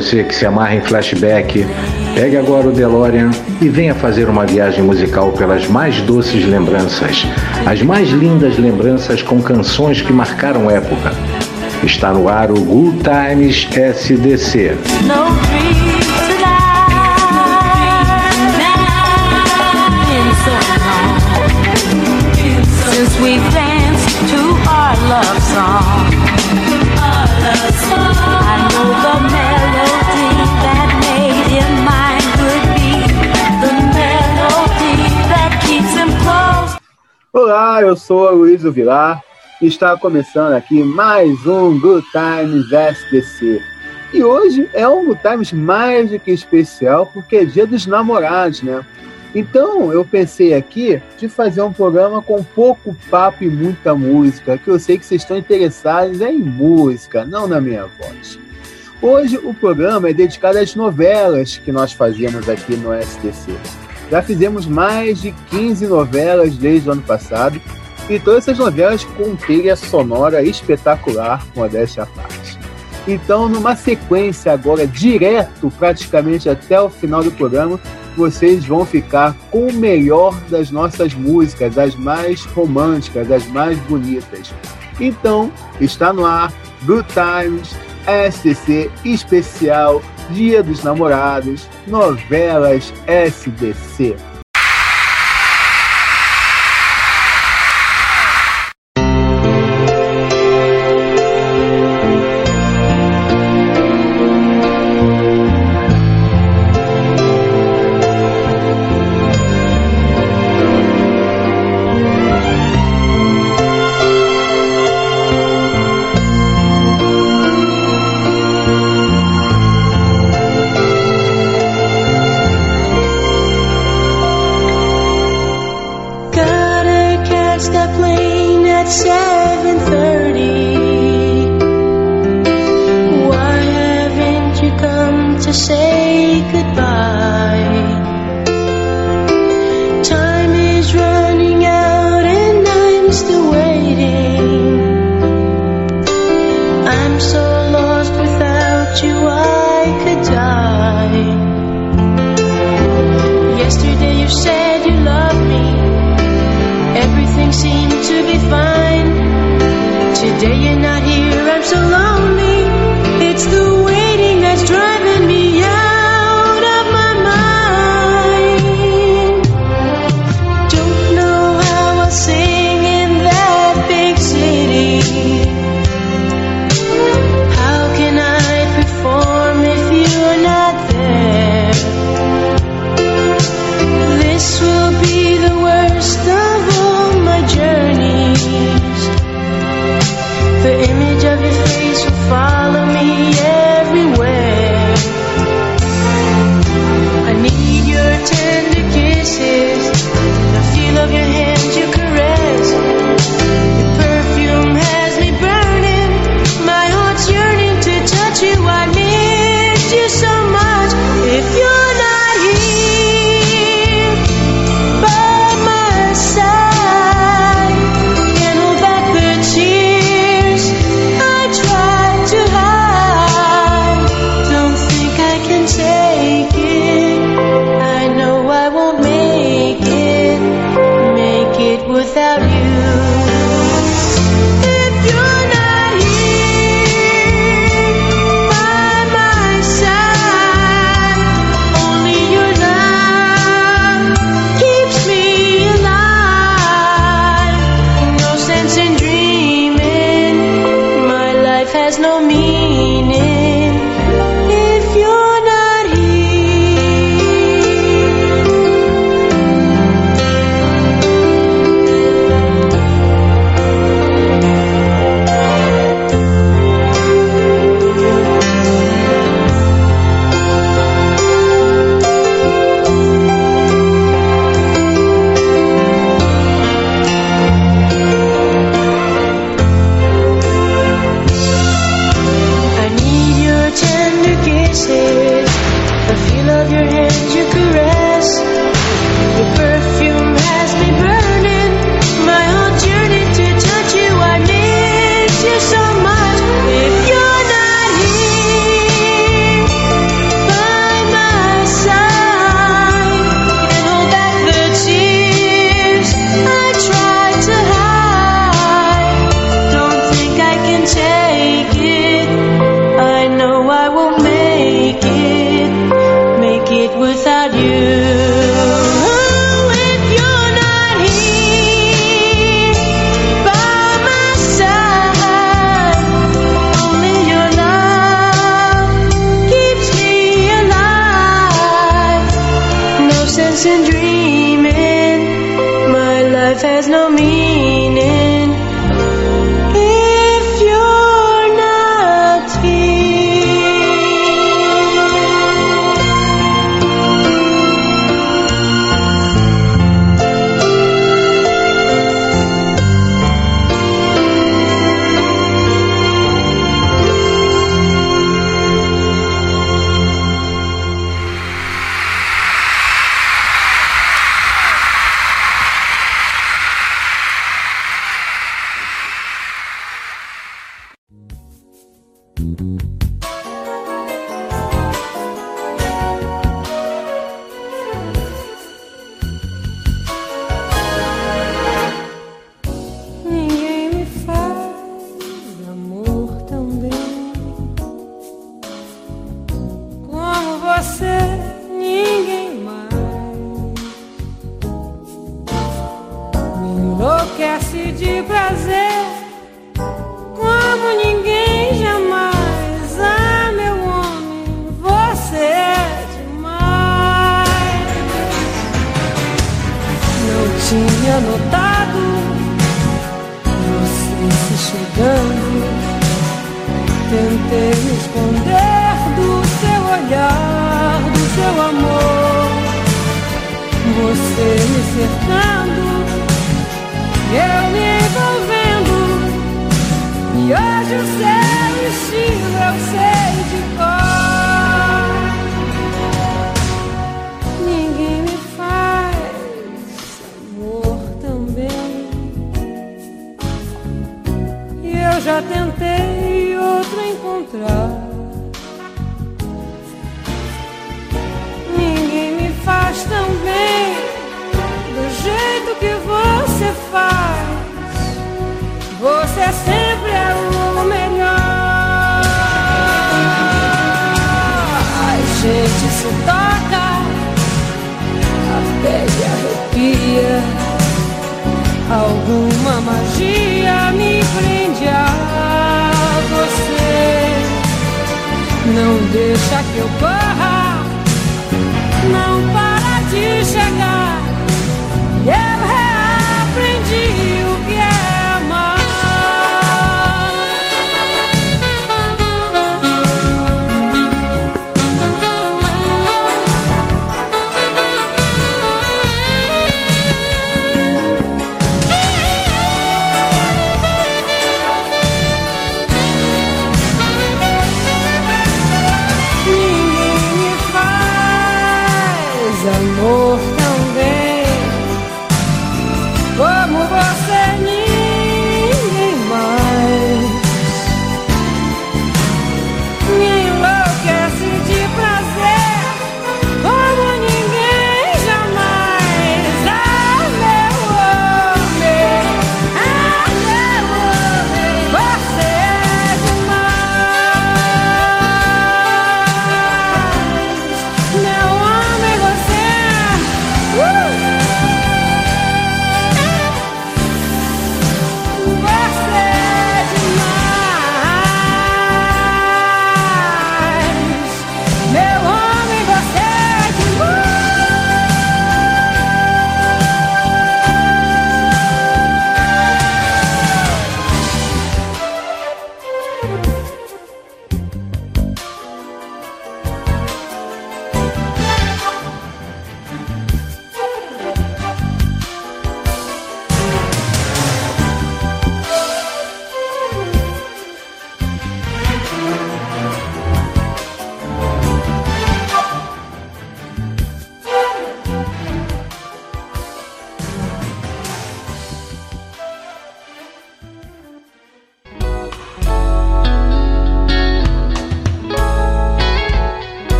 você que se amarra em flashback, pegue agora o DeLorean e venha fazer uma viagem musical pelas mais doces lembranças, as mais lindas lembranças com canções que marcaram época. Está no ar o Good Times SDC. Olá, eu sou o Luiz Vilar e está começando aqui mais um Good Times SDC. E hoje é um Good Times mais do que especial porque é dia dos namorados, né? Então eu pensei aqui de fazer um programa com pouco papo e muita música, que eu sei que vocês estão interessados em música, não na minha voz. Hoje o programa é dedicado às novelas que nós fazíamos aqui no SDC. Já fizemos mais de 15 novelas desde o ano passado e todas essas novelas com trilha sonora espetacular, modéstia à parte. Então, numa sequência agora, direto praticamente até o final do programa, vocês vão ficar com o melhor das nossas músicas, as mais românticas, as mais bonitas. Então, está no ar Good Times SDC especial Dia dos Namorados, novelas SDC.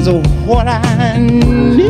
Jeito e o lugar.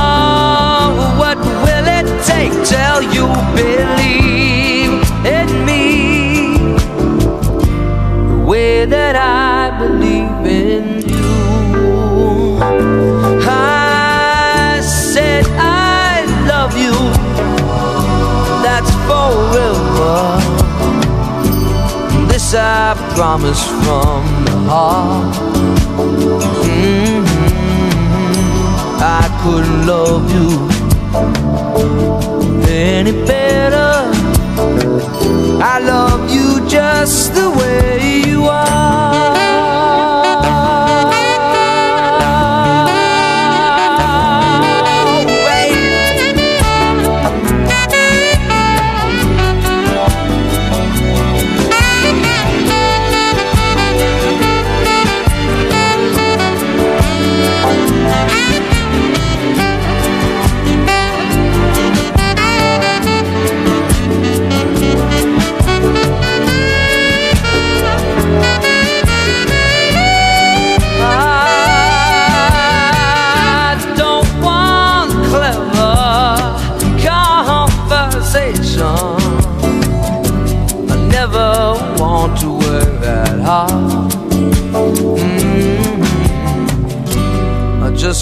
till you believe in me the way that I believe in you? I said I love you. That's forever. This I promise from the heart. Mhm. I couldn't love you any better. I love you just the way you are.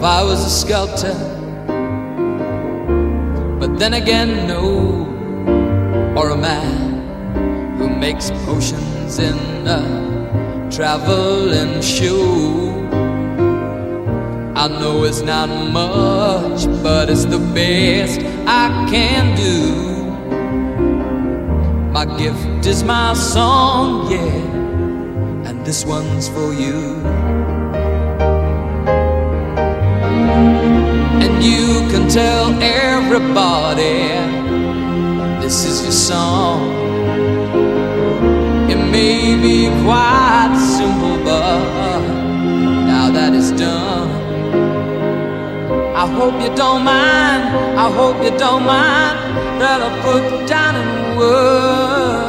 If I was a sculptor, but then again, no, or a man who makes potions in a traveling shoe. I know it's not much, but it's the best I can do. My gift is my song, yeah, and this one's for you. And you can tell everybody this is your song. It may be quite simple, but now that it's done, I hope you don't mind. I hope you don't mind that I put down in words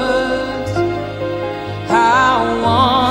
how wonderful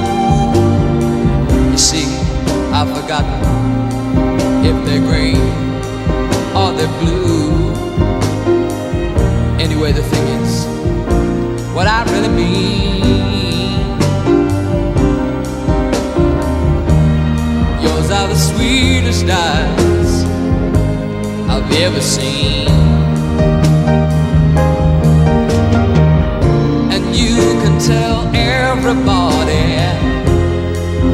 I've forgotten if they're green or they're blue. Anyway, the thing is, what I really mean. Yours are the sweetest eyes I've ever seen. And you can tell everybody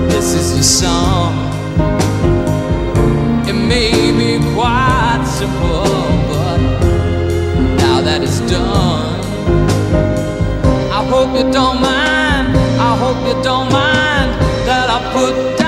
this is your song. Quite but now that it's done, I hope you don't mind. I hope you don't mind that I put down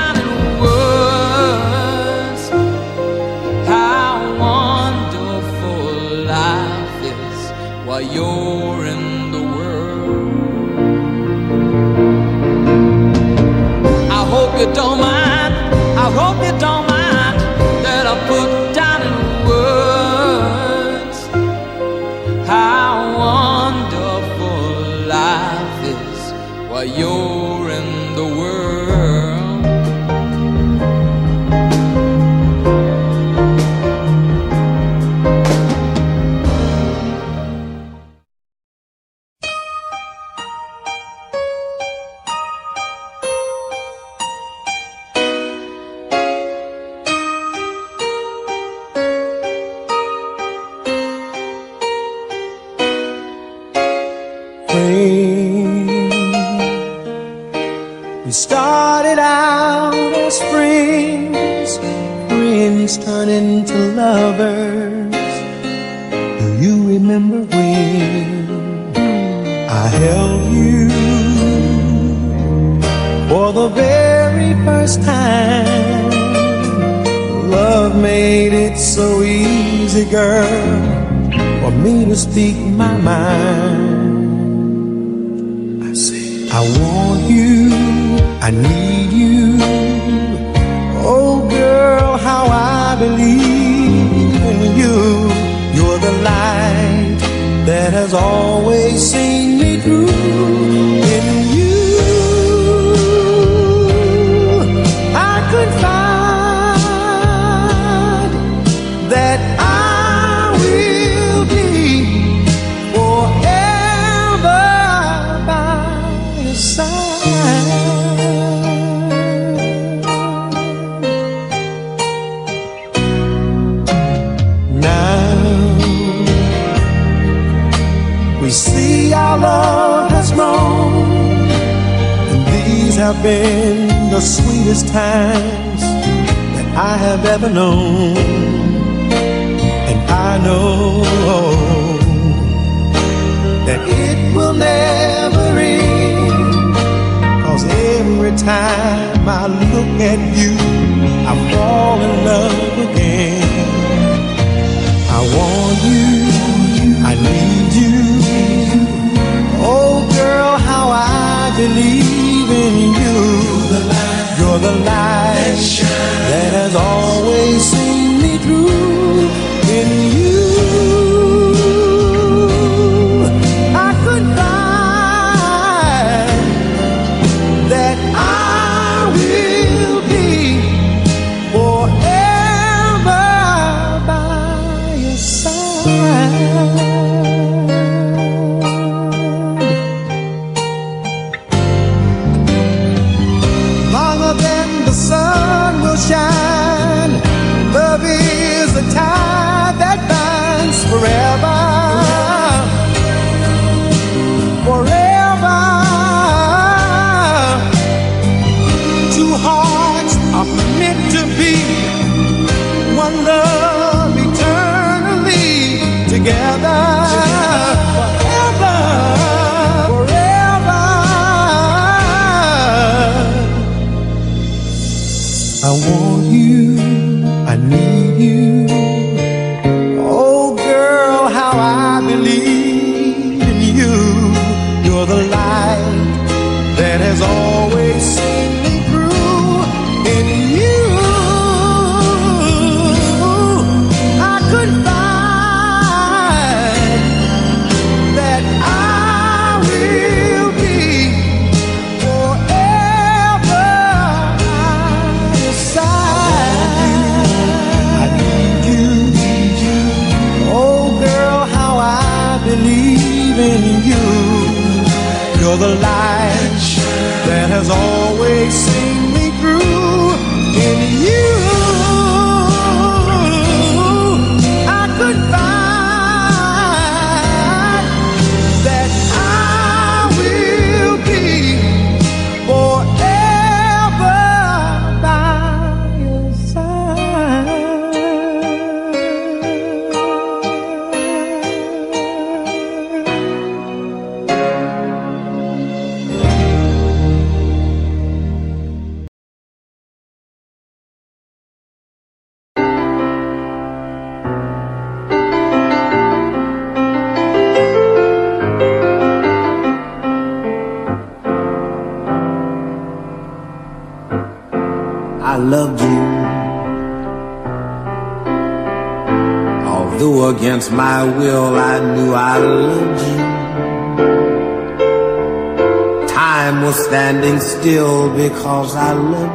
cause I love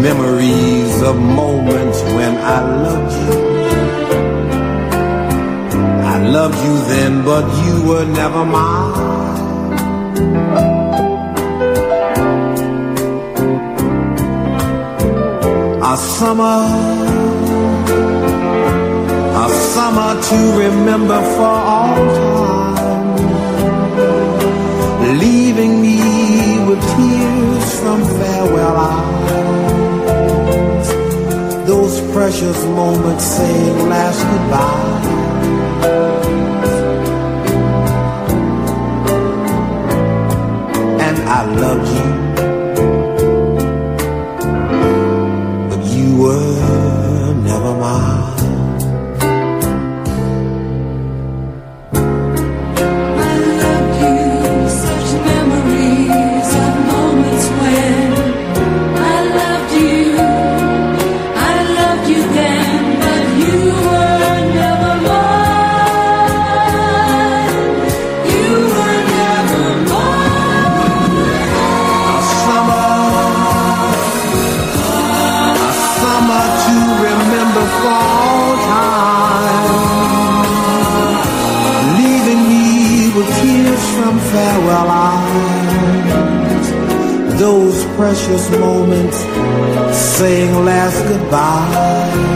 memories of moments when I loved you. I loved you then, but you were never mine. A summer, a summer to remember for all time. precious moments saying last goodbye. And I love you. Precious moments saying last goodbye.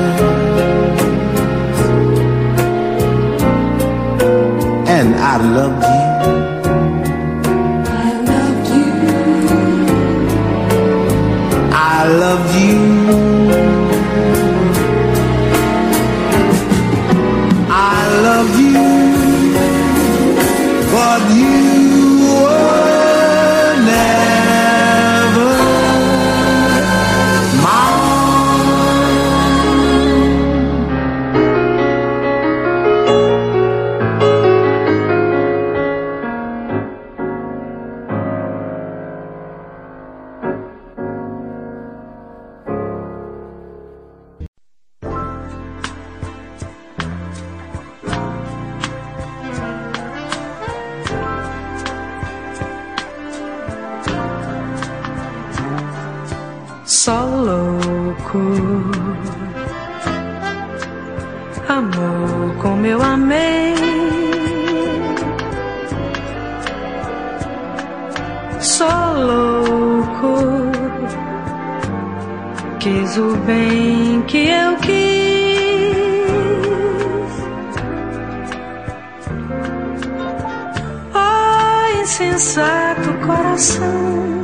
Insensato coração.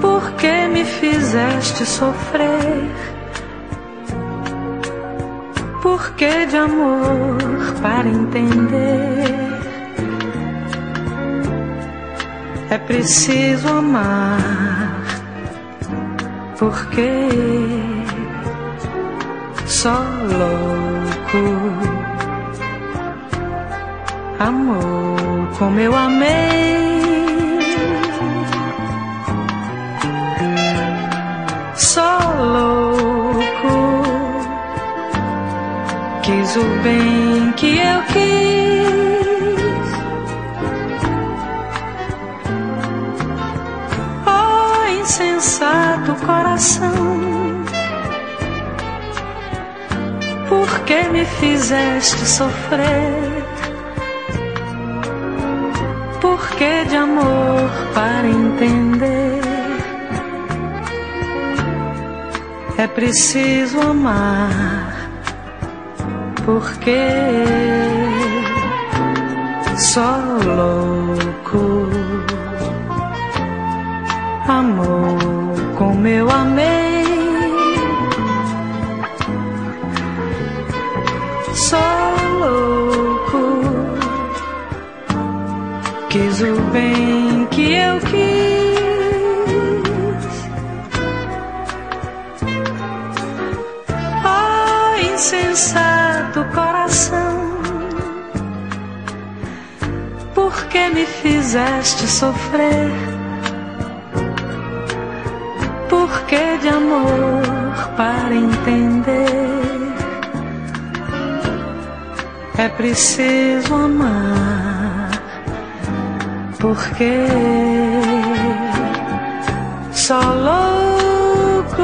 Por que me fizeste sofrer? Por que de amor para entender? É preciso amar, porque só louco amor como eu amei. só louco. Quis o bem que eu quis. Oh, insensato coração. Por que me fizeste sofrer? Por que de amor para entender? É preciso amar, porque só louco amor como eu amei. Bem que eu quis. Oh, insensato coração, por que me fizeste sofrer? Por que de amor para entender? É preciso amar, porque só louco.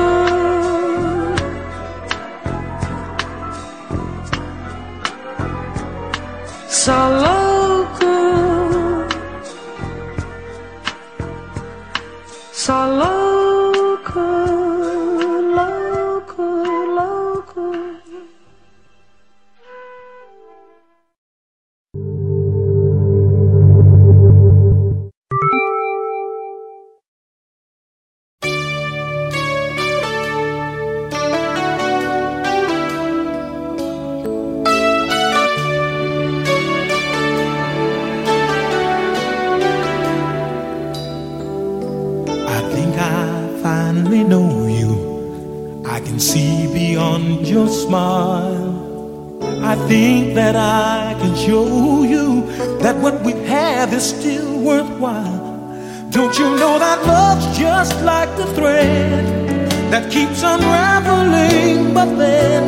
Só louco, can see beyond your smile. I think that I can show you that what we have is still worthwhile. Don't you know that love's just like the thread that keeps unraveling, but then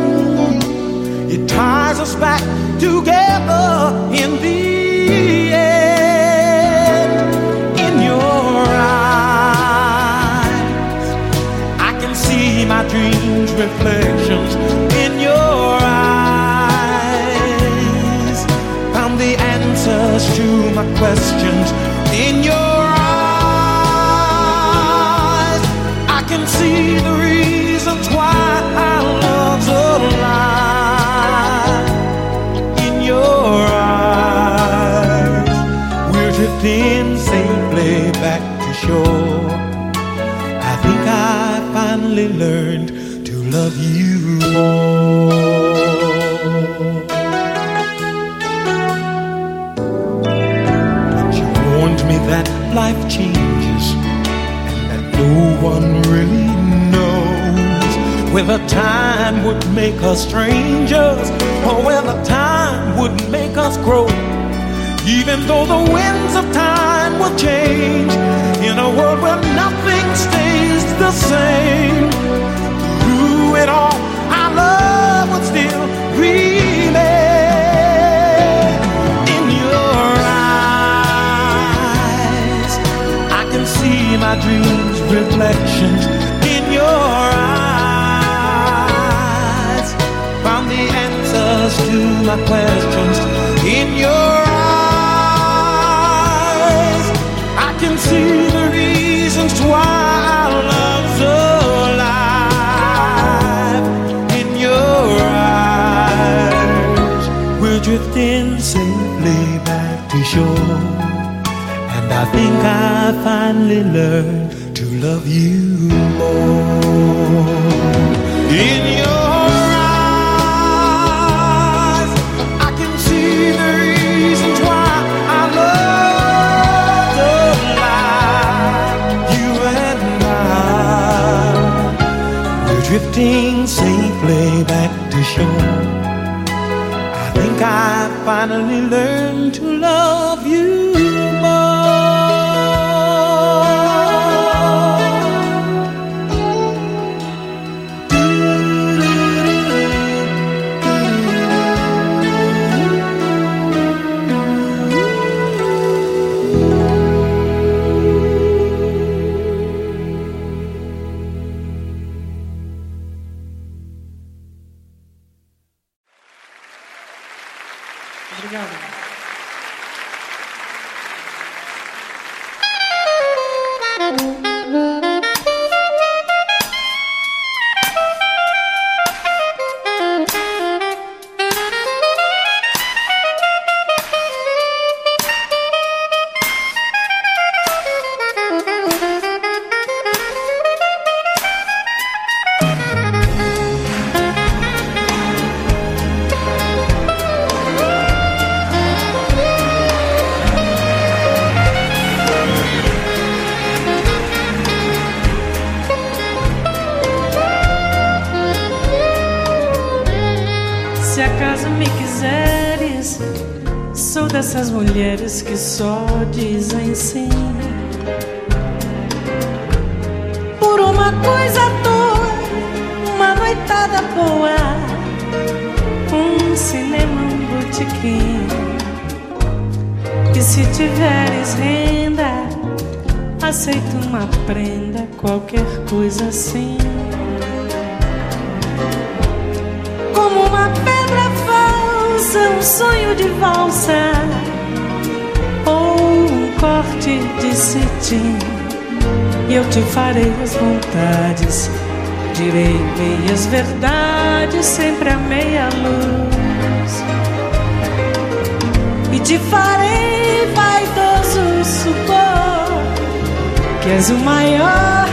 it ties us back together in the end. reflections in your eyes. Found the answers to my questions in your eyes. I can see the reasons why I love's alive in your eyes. We're drifting safely back to shore. I think I finally learned love you more. But you warned me that life changes and that no one really knows whether time would make us strangers or whether time would make us grow. Even though the winds of time will change in a world where nothing stays the same, through it all, our love would still remain. In your eyes, I can see my dreams' reflections. In your eyes, found the answers to my questions. In your eyes, I can see the reasons why drifting safely back to shore. And I think I finally learned to love you more. In your eyes, I can see the reasons why I love alive. You and I, we're drifting safely back to shore. I finally learned to love you o maior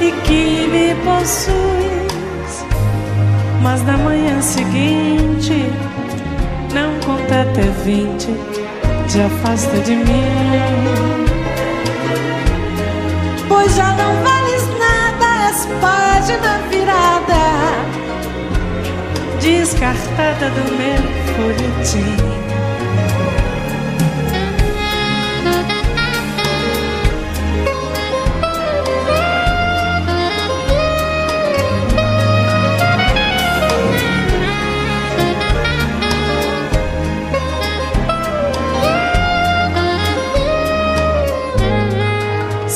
e que me possuis. Mas na manhã seguinte, não conta até vinte, te afasta de mim. Pois já não vales nada, és página virada, descartada do meu folhetim.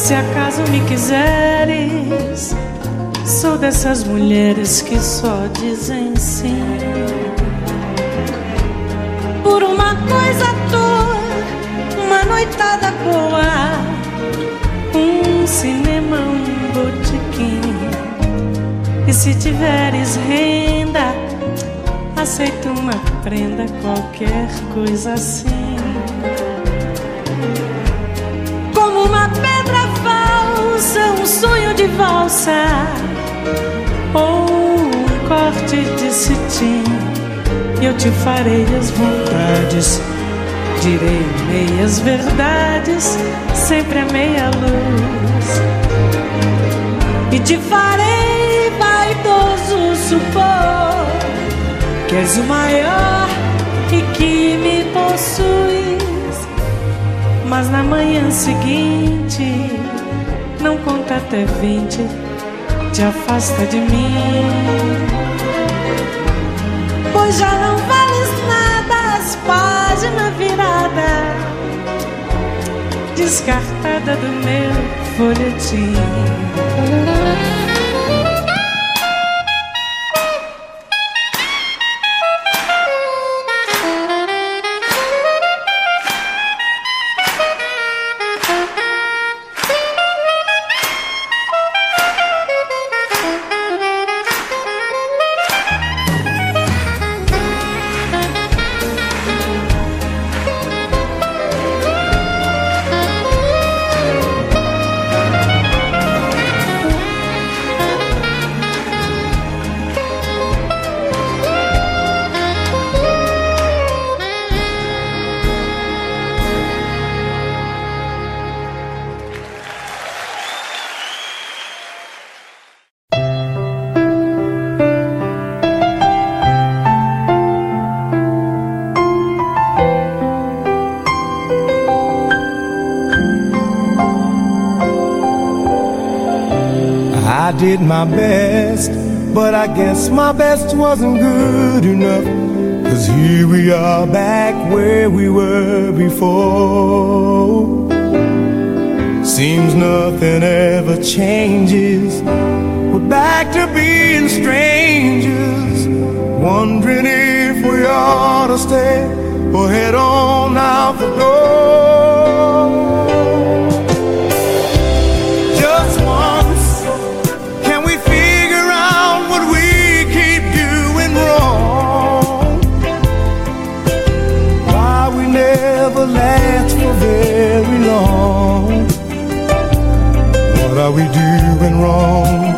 Se acaso me quiseres, sou dessas mulheres que só dizem sim. Por uma coisa à toa, uma noitada boa, um cinema, um botequim. E se tiveres renda, aceito uma prenda, qualquer coisa assim. Falsa, um sonho de valsa ou um corte de cetim. Eu te farei as vontades, direi meias verdades, sempre a meia luz. E te farei vaidoso supor que és o maior e que me possuis. Mas na manhã seguinte, não conta até vinte, te afasta de mim. Pois já não vales nada, as páginas virada, descartada do meu folhetim. My best, but I guess my best wasn't good enough. Cause here we are back where we were before. Seems nothing ever changes. We're back to being strangers, wondering if we ought to stay or head on out the door. Last for very long? What are we doing wrong?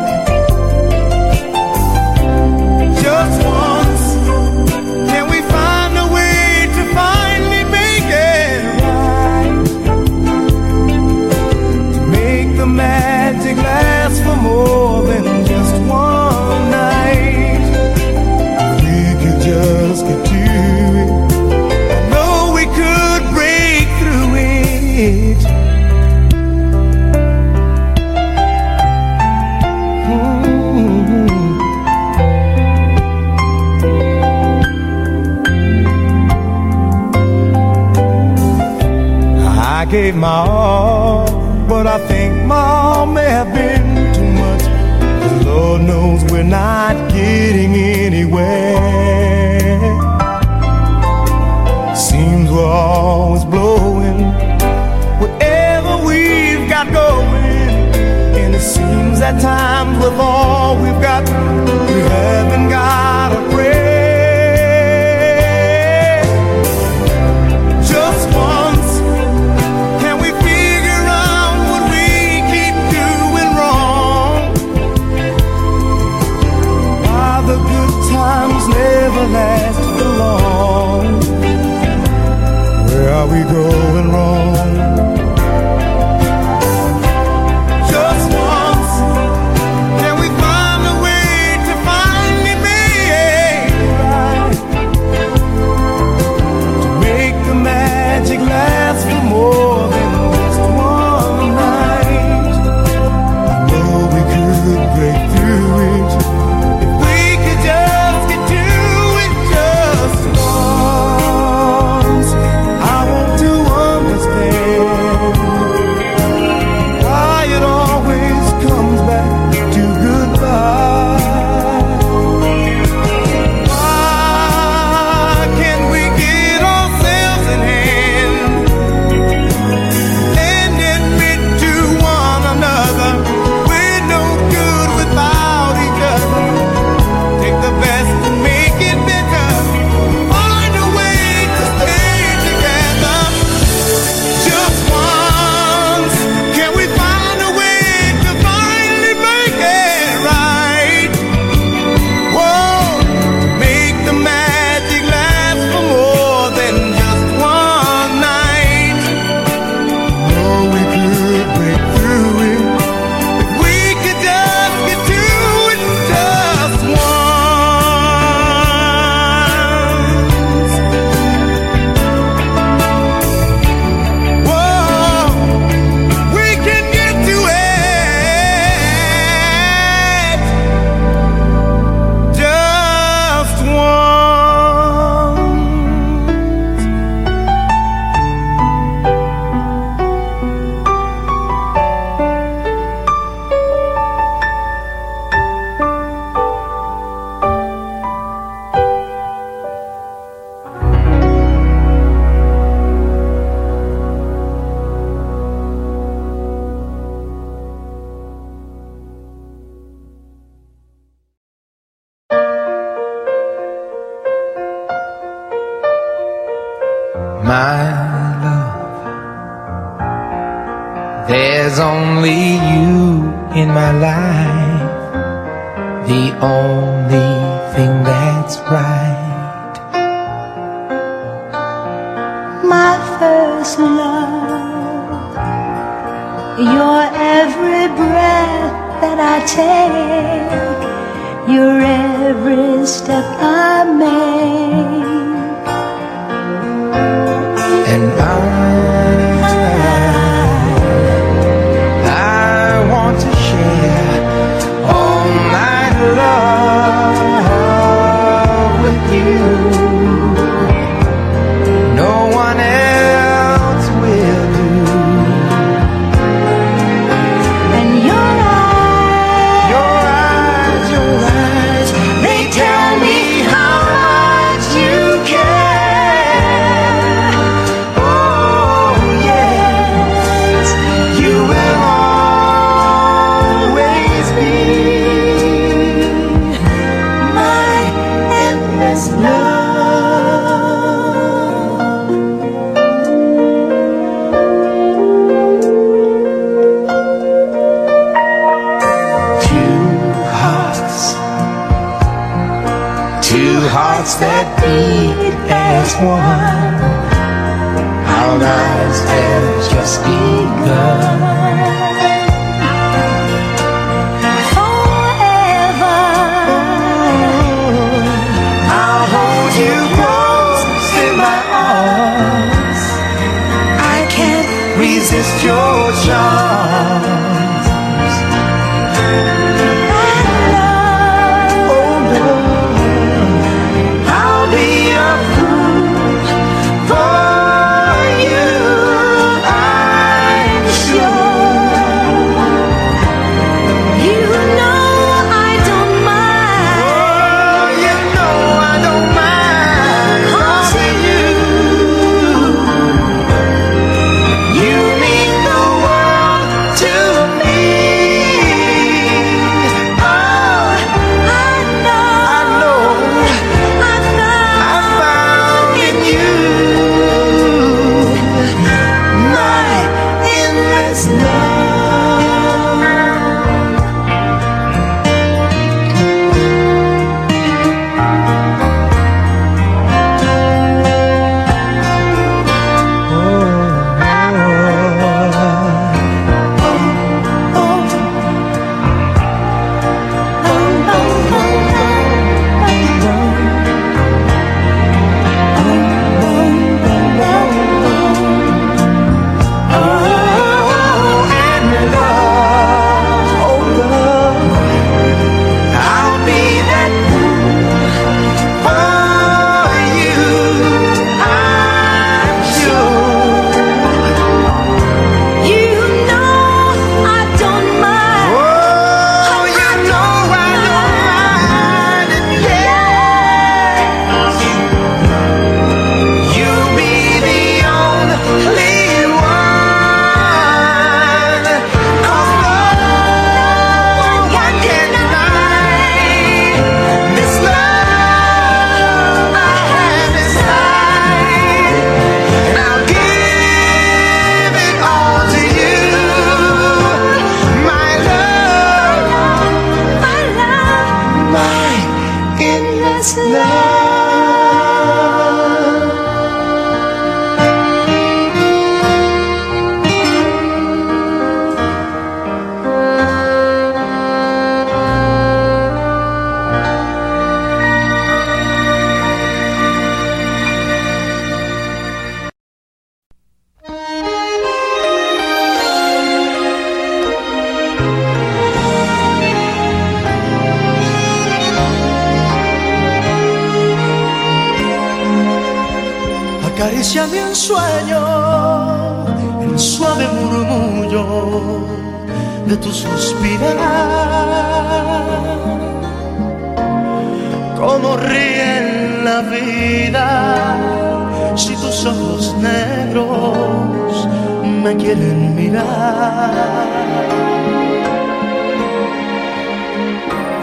My all, but I think my all may have been too much. 'Cause Lord knows we're not getting anywhere. Seems we're always blowing whatever we've got going. And it seems that times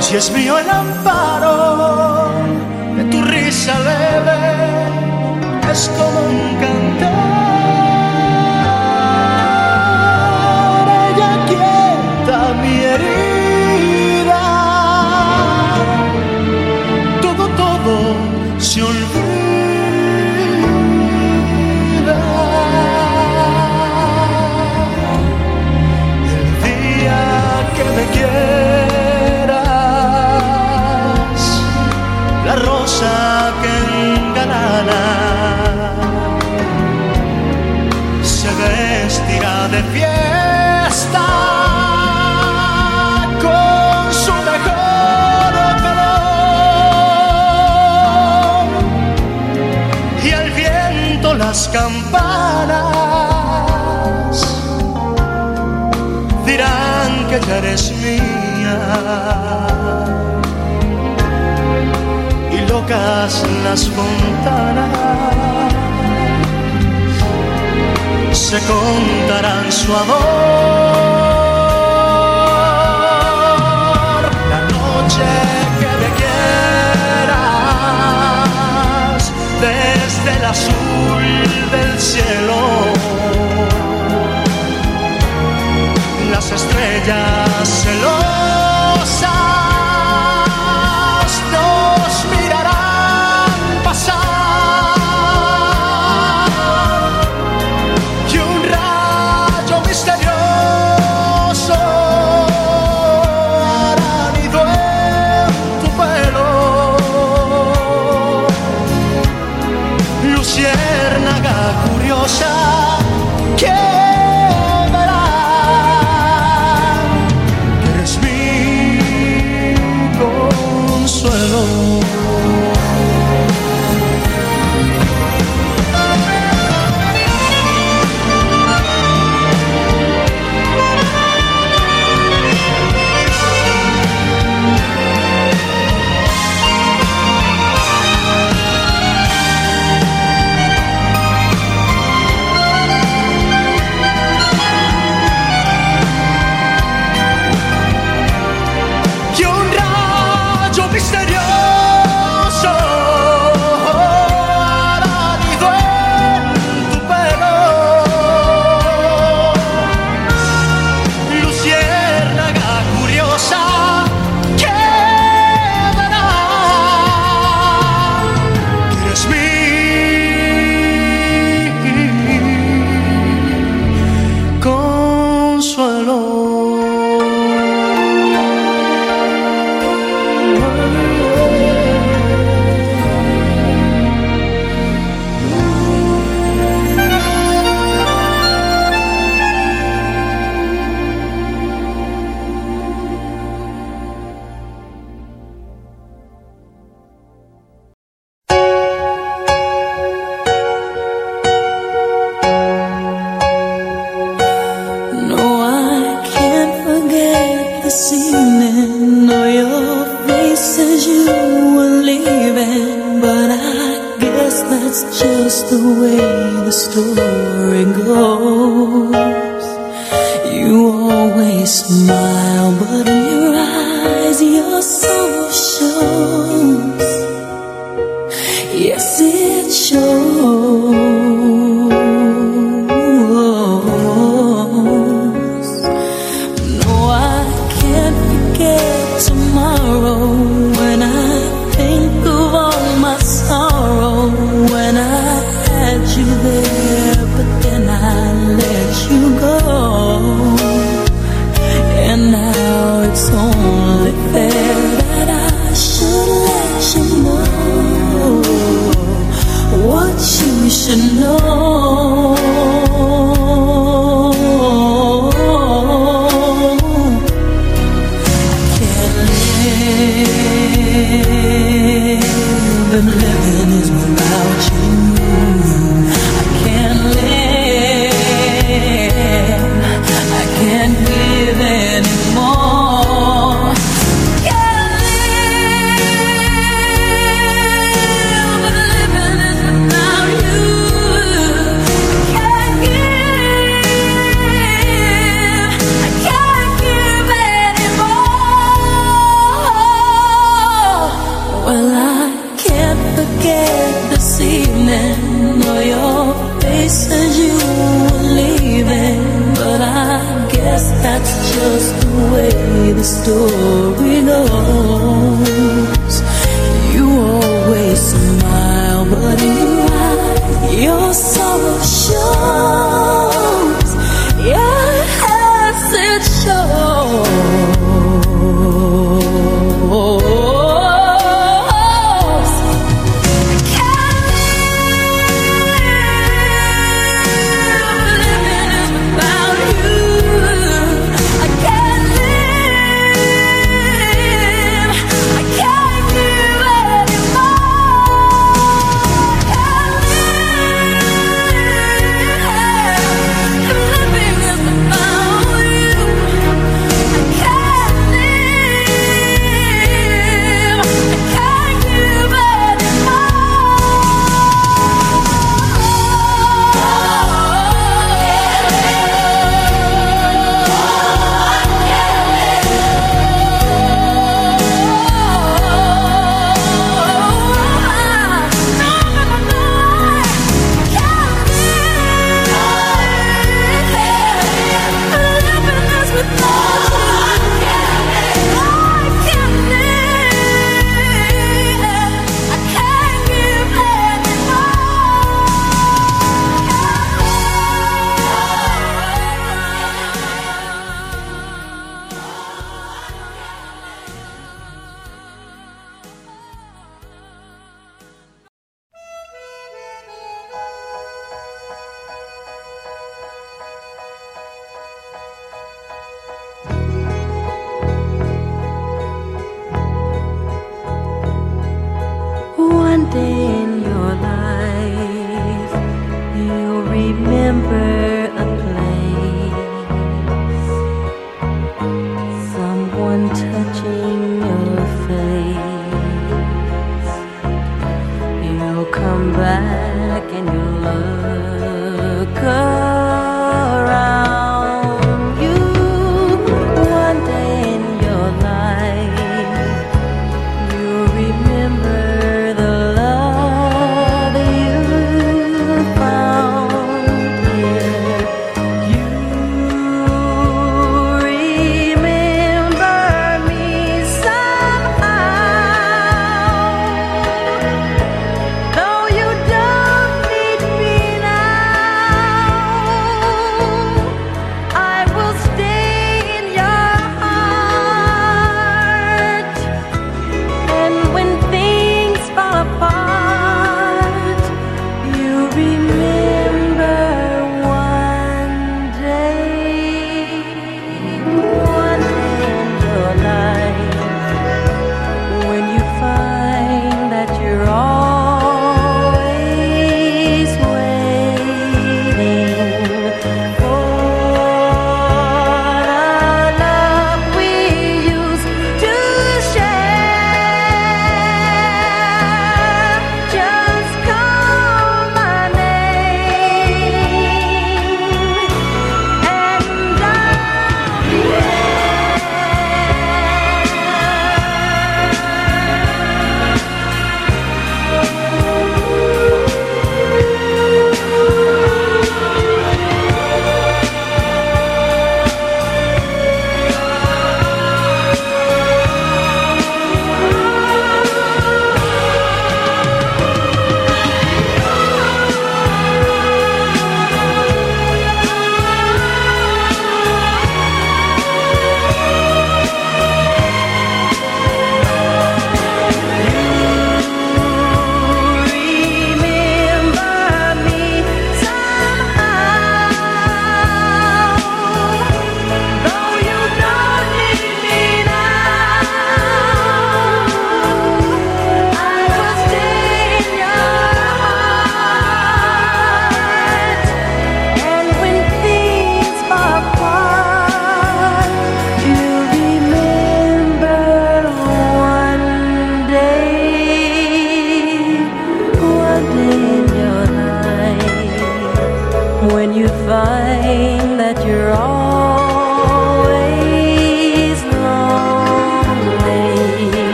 si es mío el amparo de tu risa leve, es como un cantar. las montanas se contarán su amor. La noche que me quieras desde el azul del cielo. Las estrellas se lo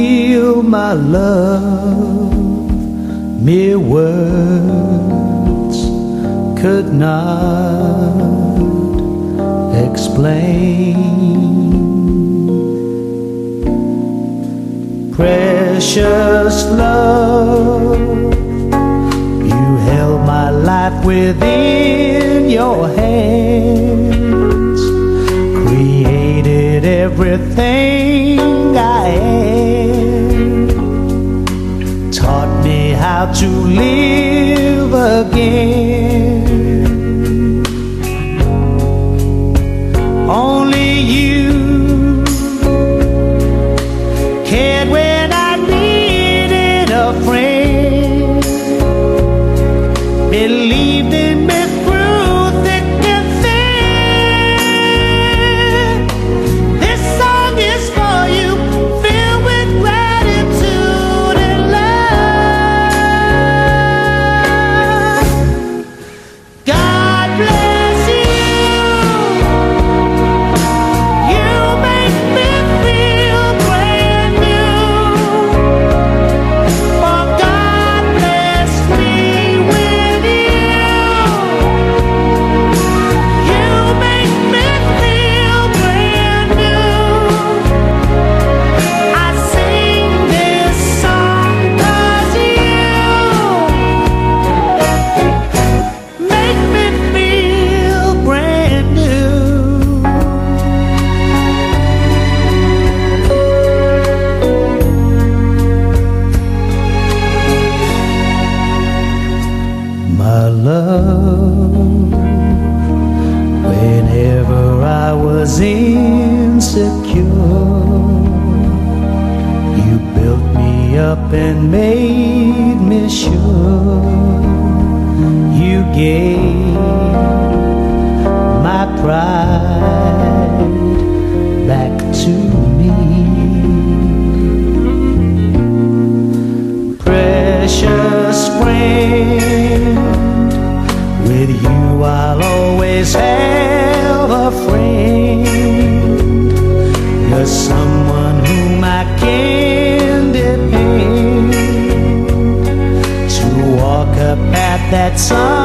feel my love, mere words could not explain. Precious love, you held my life within your hands, created everything I am. to live again. That sometimes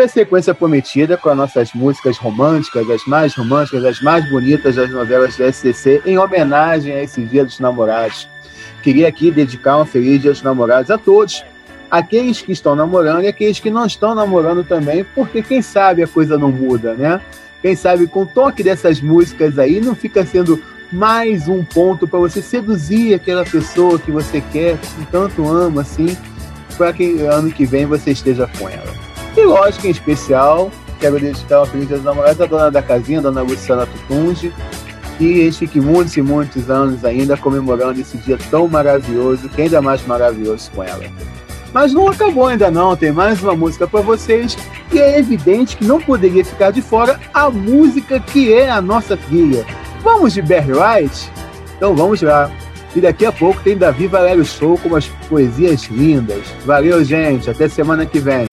foi a sequência prometida com as nossas músicas românticas, as mais românticas, as mais bonitas das novelas do SCC, em homenagem a esse Dia dos Namorados. Queria aqui dedicar um feliz Dia dos Namorados a todos, aqueles que estão namorando e aqueles que não estão namorando também, porque quem sabe a coisa não muda, né? Quem sabe com o toque dessas músicas aí não fica sendo mais um ponto para você seduzir aquela pessoa que você quer, que tanto ama assim, para que ano que vem você esteja com ela. E lógico, em especial, quero dedicar uma feliz dia dos namorados à dona da casinha, dona Luciana Tutungi, que eles fiquem muitos e muitos anos ainda comemorando esse dia tão maravilhoso, que ainda mais maravilhoso com ela. Mas não acabou ainda não, tem mais uma música para vocês e é evidente que não poderia ficar de fora a música que é a nossa trilha. Vamos de Barry White? Então vamos lá. E daqui a pouco tem Davi Valério Show com umas poesias lindas. Valeu, gente. Até semana que vem.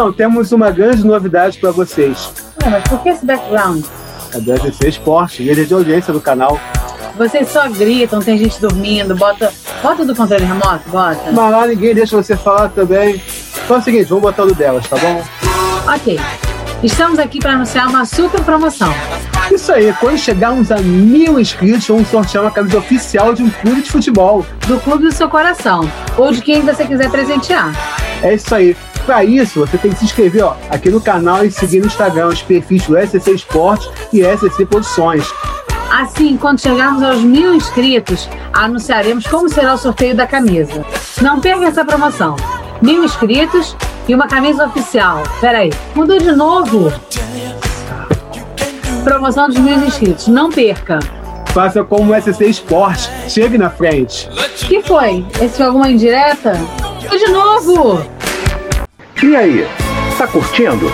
Então, temos uma grande novidade para vocês. Mas por que esse background? É do SC Esporte, líder de audiência do canal. Vocês só gritam, tem gente dormindo, bota. Bota do controle remoto, bota. Mas lá ninguém deixa você falar também. Então é o seguinte, vamos botar o do delas, tá bom? Ok. Estamos aqui para anunciar uma super promoção. Isso aí, quando chegarmos a mil inscritos, vamos sortear uma camisa oficial de um clube de futebol. Do clube do seu coração. Ou de quem você quiser presentear. É isso aí. Para isso, você tem que se inscrever ó, aqui no canal e seguir no Instagram os perfis do SCC Esporte e SCC Produções. Assim, quando chegarmos aos mil inscritos, anunciaremos como será o sorteio da camisa. Não perca essa promoção. Mil inscritos e uma camisa oficial. Peraí, mudou de novo. Promoção dos mil inscritos. Não perca. Faça como o SCC Esporte. Chegue na frente. que foi? Esse foi alguma indireta? Mudou de novo. E aí, tá curtindo?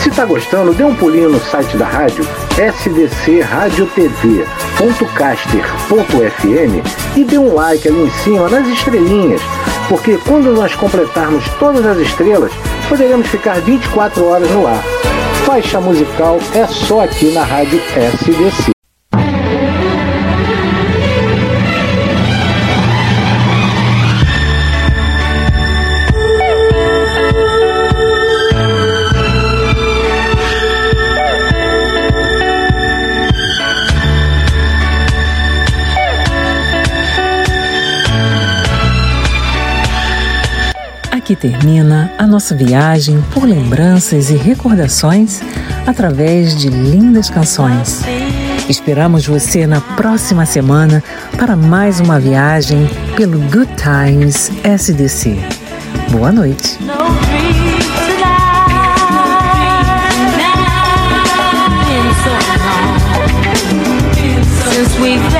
Se tá gostando, dê um pulinho no site da rádio sdcradiotv.caster.fm e dê um like ali em cima nas estrelinhas, porque quando nós completarmos todas as estrelas, poderemos ficar 24 horas no ar. Faixa musical é só aqui na rádio SDC. Aqui termina a nossa viagem por lembranças e recordações através de lindas canções. Esperamos você na próxima semana para mais uma viagem pelo Good Times SDC. Boa noite. Since